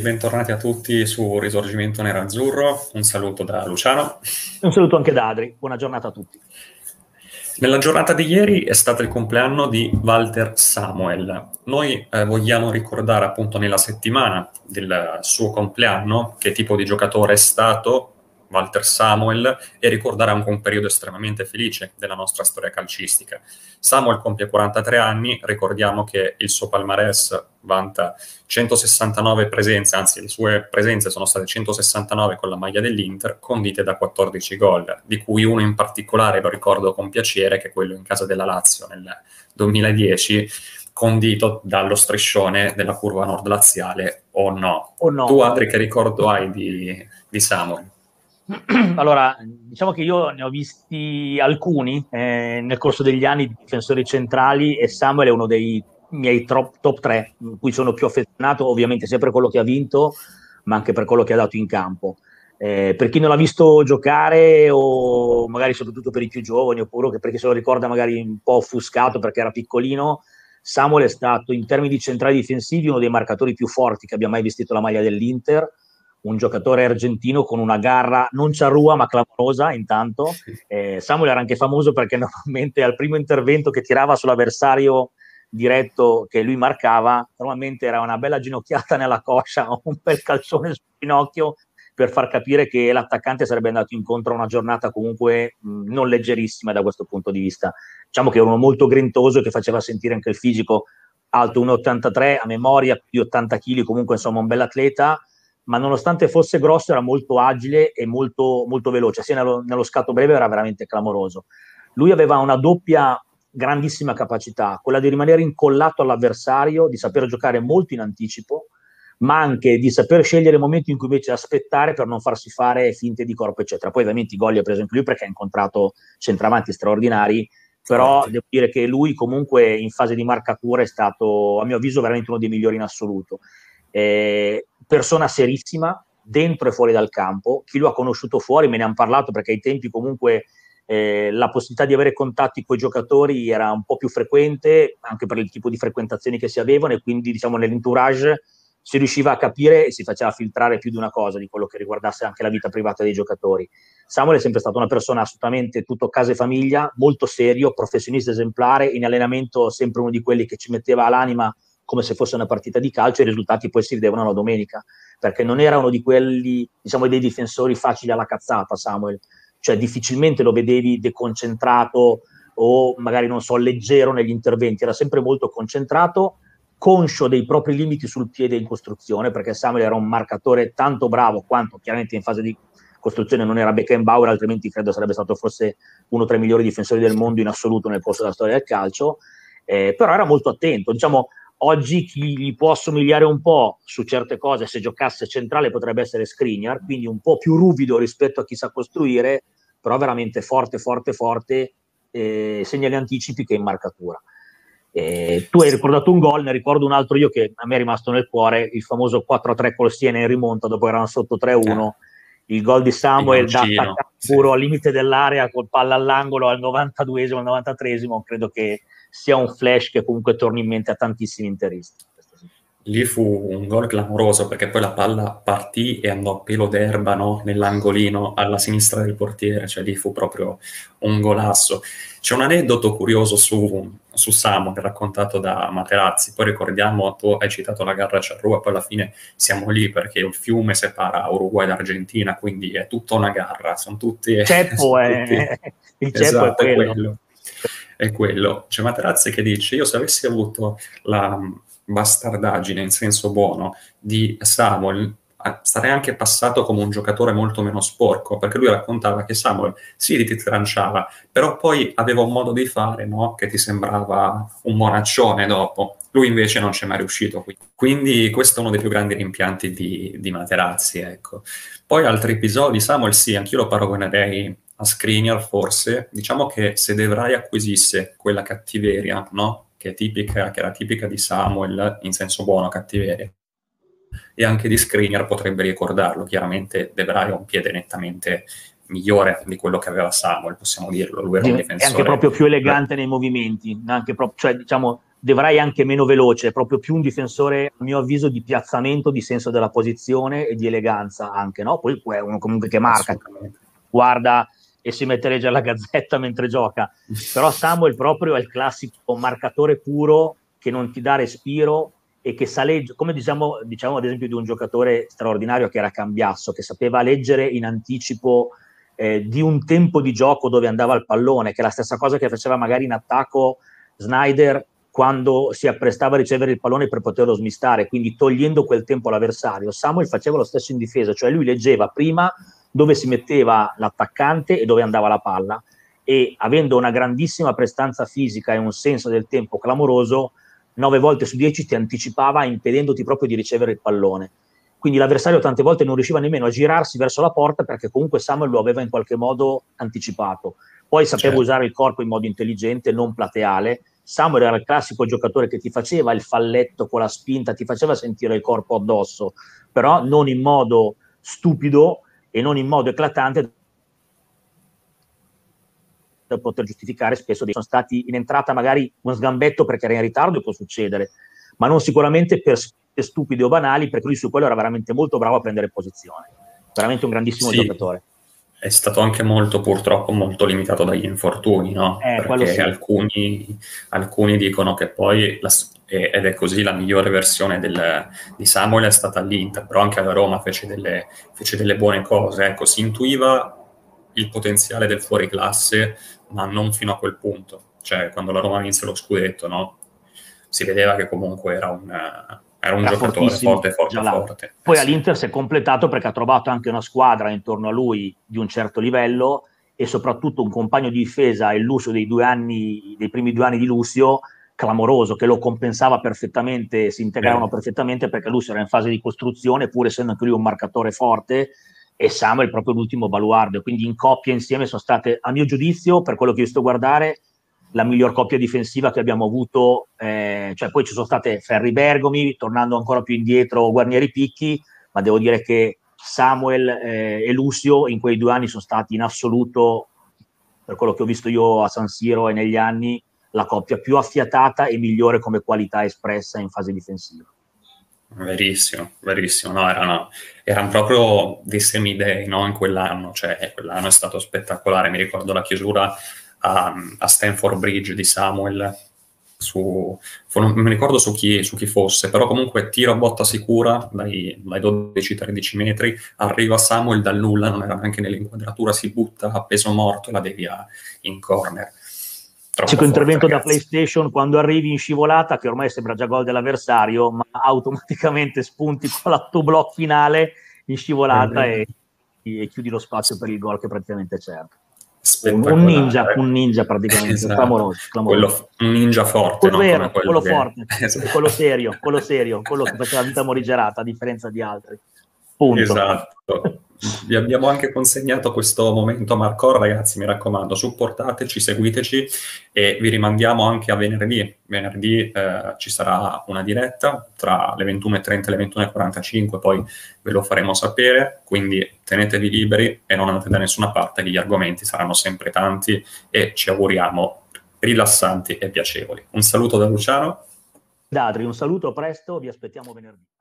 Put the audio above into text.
Bentornati a tutti su Risorgimento Nerazzurro, un saluto da Luciano. Un saluto anche da Adri, buona giornata a tutti. Nella giornata di ieri è stato il compleanno di Walter Samuel. Noi eh, vogliamo ricordare appunto nella settimana del suo compleanno che tipo di giocatore è stato, Walter Samuel e ricordare anche un periodo estremamente felice della nostra storia calcistica. Samuel compie 43 anni, ricordiamo che il suo palmarès vanta 169 presenze, anzi le sue presenze sono state 169 con la maglia dell'Inter, condite da 14 gol, di cui uno in particolare lo ricordo con piacere, che è quello in casa della Lazio nel 2010, condito dallo striscione della curva nord laziale o no. O no. Tu Adri che ricordo hai di, di Samuel? allora, diciamo che io ne ho visti alcuni eh, nel corso degli anni di difensori centrali e Samuel è uno dei miei top, top 3, in cui sono più affezionato, ovviamente sia per quello che ha vinto, ma anche per quello che ha dato in campo. Eh, per chi non l'ha visto giocare, o magari soprattutto per i più giovani, oppure perché se lo ricorda magari un po' offuscato perché era piccolino, Samuel è stato in termini di centrali difensivi uno dei marcatori più forti che abbia mai vestito la maglia dell'Inter un giocatore argentino con una garra non ciarrua ma clamorosa intanto. Eh, Samuel era anche famoso perché normalmente al primo intervento che tirava sull'avversario diretto che lui marcava, normalmente era una bella ginocchiata nella coscia o un bel calcione sul ginocchio per far capire che l'attaccante sarebbe andato incontro a una giornata comunque mh, non leggerissima da questo punto di vista. Diciamo che era uno molto grintoso e che faceva sentire anche il fisico alto 1,83 a memoria, più 80 kg, comunque insomma un bel atleta ma nonostante fosse grosso era molto agile e molto, molto veloce, sia nello, nello scatto breve era veramente clamoroso. Lui aveva una doppia grandissima capacità, quella di rimanere incollato all'avversario, di saper giocare molto in anticipo, ma anche di saper scegliere il momento in cui invece aspettare per non farsi fare finte di corpo, eccetera. Poi ovviamente i gol li ha preso anche lui perché ha incontrato centravanti straordinari, però devo dire che lui comunque in fase di marcatura è stato, a mio avviso, veramente uno dei migliori in assoluto. Eh, persona serissima, dentro e fuori dal campo. Chi lo ha conosciuto fuori me ne hanno parlato perché ai tempi comunque eh, la possibilità di avere contatti con i giocatori era un po' più frequente, anche per il tipo di frequentazioni che si avevano, e quindi diciamo nell'entourage si riusciva a capire e si faceva filtrare più di una cosa di quello che riguardasse anche la vita privata dei giocatori. Samuel è sempre stato una persona assolutamente tutto casa e famiglia, molto serio, professionista esemplare, in allenamento sempre uno di quelli che ci metteva l'anima come se fosse una partita di calcio e i risultati poi si vedevano la domenica, perché non era uno di quelli, diciamo, dei difensori facili alla cazzata, Samuel, cioè difficilmente lo vedevi deconcentrato o magari, non so, leggero negli interventi, era sempre molto concentrato, conscio dei propri limiti sul piede in costruzione, perché Samuel era un marcatore tanto bravo quanto chiaramente in fase di costruzione non era Beckenbauer, altrimenti credo sarebbe stato forse uno tra i migliori difensori del mondo in assoluto nel corso della storia del calcio, eh, però era molto attento, diciamo, Oggi chi gli può assomigliare un po' su certe cose, se giocasse centrale potrebbe essere Skriniar, quindi un po' più ruvido rispetto a chi sa costruire, però veramente forte, forte, forte, eh, gli anticipi che in marcatura. Eh, tu hai ricordato un gol, ne ricordo un altro io che a me è rimasto nel cuore, il famoso 4-3 col Siena in rimonta dopo erano sotto 3-1, eh. il gol di Samuel da puro sì. al limite dell'area col palla all'angolo al 92esimo, al 93esimo, credo che sia un flash che comunque torna in mente a tantissimi interisti. Lì fu un gol clamoroso perché poi la palla partì e andò a pelo d'erba no? nell'angolino alla sinistra del portiere, cioè lì fu proprio un golasso. C'è un aneddoto curioso su, su Samu raccontato da Materazzi, poi ricordiamo, tu hai citato la gara Ciarrua, poi alla fine siamo lì perché il fiume separa Uruguay da Argentina, quindi è tutta una garra, sono tutti... Ceppo sono è... Tutti... Il ceppo esatto, è quello. È quello è quello. C'è Materazzi che dice, io se avessi avuto la bastardaggine in senso buono di Samuel, sarei anche passato come un giocatore molto meno sporco, perché lui raccontava che Samuel sì ti tranciava, però poi aveva un modo di fare no? che ti sembrava un monaccione dopo. Lui invece non c'è mai riuscito. Quindi questo è uno dei più grandi rimpianti di, di Materazzi. Ecco. Poi altri episodi, Samuel sì, anch'io lo paragonerei a Skriniar forse, diciamo che se De Vrij acquisisse quella cattiveria, no? che, è tipica, che era tipica di Samuel, in senso buono cattiveria, e anche di Skriniar potrebbe ricordarlo, chiaramente De Vrij ha un piede nettamente migliore di quello che aveva Samuel, possiamo dirlo, lui era un difensore. È anche proprio più elegante nei movimenti, anche proprio, cioè diciamo Devrai anche meno veloce, è proprio più un difensore, a mio avviso, di piazzamento, di senso della posizione e di eleganza anche, no? Poi è uno comunque che marca, guarda e si mette a leggere la gazzetta mentre gioca. Però Samuel proprio è il classico marcatore puro che non ti dà respiro e che sa leggere, come diciamo, diciamo ad esempio di un giocatore straordinario che era Cambiasso, che sapeva leggere in anticipo eh, di un tempo di gioco dove andava il pallone, che è la stessa cosa che faceva magari in attacco Snyder quando si apprestava a ricevere il pallone per poterlo smistare, quindi togliendo quel tempo all'avversario. Samuel faceva lo stesso in difesa, cioè lui leggeva prima dove si metteva l'attaccante e dove andava la palla e avendo una grandissima prestanza fisica e un senso del tempo clamoroso, 9 volte su 10 ti anticipava impedendoti proprio di ricevere il pallone. Quindi l'avversario tante volte non riusciva nemmeno a girarsi verso la porta perché comunque Samuel lo aveva in qualche modo anticipato. Poi sapeva certo. usare il corpo in modo intelligente, non plateale. Samuel era il classico giocatore che ti faceva il falletto con la spinta, ti faceva sentire il corpo addosso, però non in modo stupido e non in modo eclatante per poter giustificare spesso sono stati in entrata magari uno sgambetto perché era in ritardo e può succedere, ma non sicuramente per stupidi o banali, perché lui su quello era veramente molto bravo a prendere posizione. Veramente un grandissimo sì. giocatore è stato anche molto purtroppo molto limitato dagli infortuni, no? Eh, Perché sì. alcuni, alcuni, dicono che poi, la, ed è così, la migliore versione del, di Samuel è stata l'Inter, però anche la Roma fece delle, fece delle buone cose, ecco, si intuiva il potenziale del fuoriclasse, ma non fino a quel punto. Cioè, quando la Roma vinse lo scudetto, no? Si vedeva che comunque era un, era un era giocatore forte, forte, forte. Poi eh, all'Inter si è completato perché ha trovato anche una squadra intorno a lui di un certo livello e soprattutto un compagno di difesa, il Lucio dei, due anni, dei primi due anni di Lucio, clamoroso, che lo compensava perfettamente, si integravano eh. perfettamente perché Lucio era in fase di costruzione, pur essendo anche lui un marcatore forte, e Samuel proprio l'ultimo baluardo. Quindi in coppia insieme sono state, a mio giudizio, per quello che io sto a guardare, la miglior coppia difensiva che abbiamo avuto. Eh, cioè poi ci sono state Ferri Bergomi, tornando ancora più indietro, Guarnieri Picchi, ma devo dire che Samuel eh, e Lucio in quei due anni sono stati in assoluto, per quello che ho visto io a San Siro e negli anni, la coppia più affiatata e migliore come qualità espressa in fase difensiva. Verissimo, verissimo, no, erano, erano proprio dei semidei no, in quell'anno, cioè quell'anno è stato spettacolare, mi ricordo la chiusura a, a Stanford Bridge di Samuel, su, non mi ricordo su chi, su chi, fosse, però comunque tiro a botta sicura dai, dai 12-13 metri, arriva Samuel dal nulla, non era neanche nell'inquadratura, si butta a peso morto e la devia in corner. Classico intervento ragazzi. da PlayStation quando arrivi in scivolata, che ormai sembra già gol dell'avversario, ma automaticamente spunti con l'autoblock finale in scivolata e, e, chiudi lo spazio per il gol che praticamente è certo. Un ninja, un ninja praticamente, esatto. clamoroso, clamoroso. Quello, un ninja forte, quello, no? vero, quello, quello che... forte, esatto. quello serio, quello serio, quello che faceva la vita morigerata a differenza di altri. Punto. Esatto. Vi abbiamo anche consegnato questo momento Marcor, ragazzi, mi raccomando, supportateci, seguiteci e vi rimandiamo anche a venerdì. Venerdì eh, ci sarà una diretta tra le 21.30 e le 21.45, poi ve lo faremo sapere, quindi tenetevi liberi e non andate da nessuna parte, gli argomenti saranno sempre tanti e ci auguriamo rilassanti e piacevoli. Un saluto da Luciano. Da Adri, un saluto, presto, vi aspettiamo venerdì.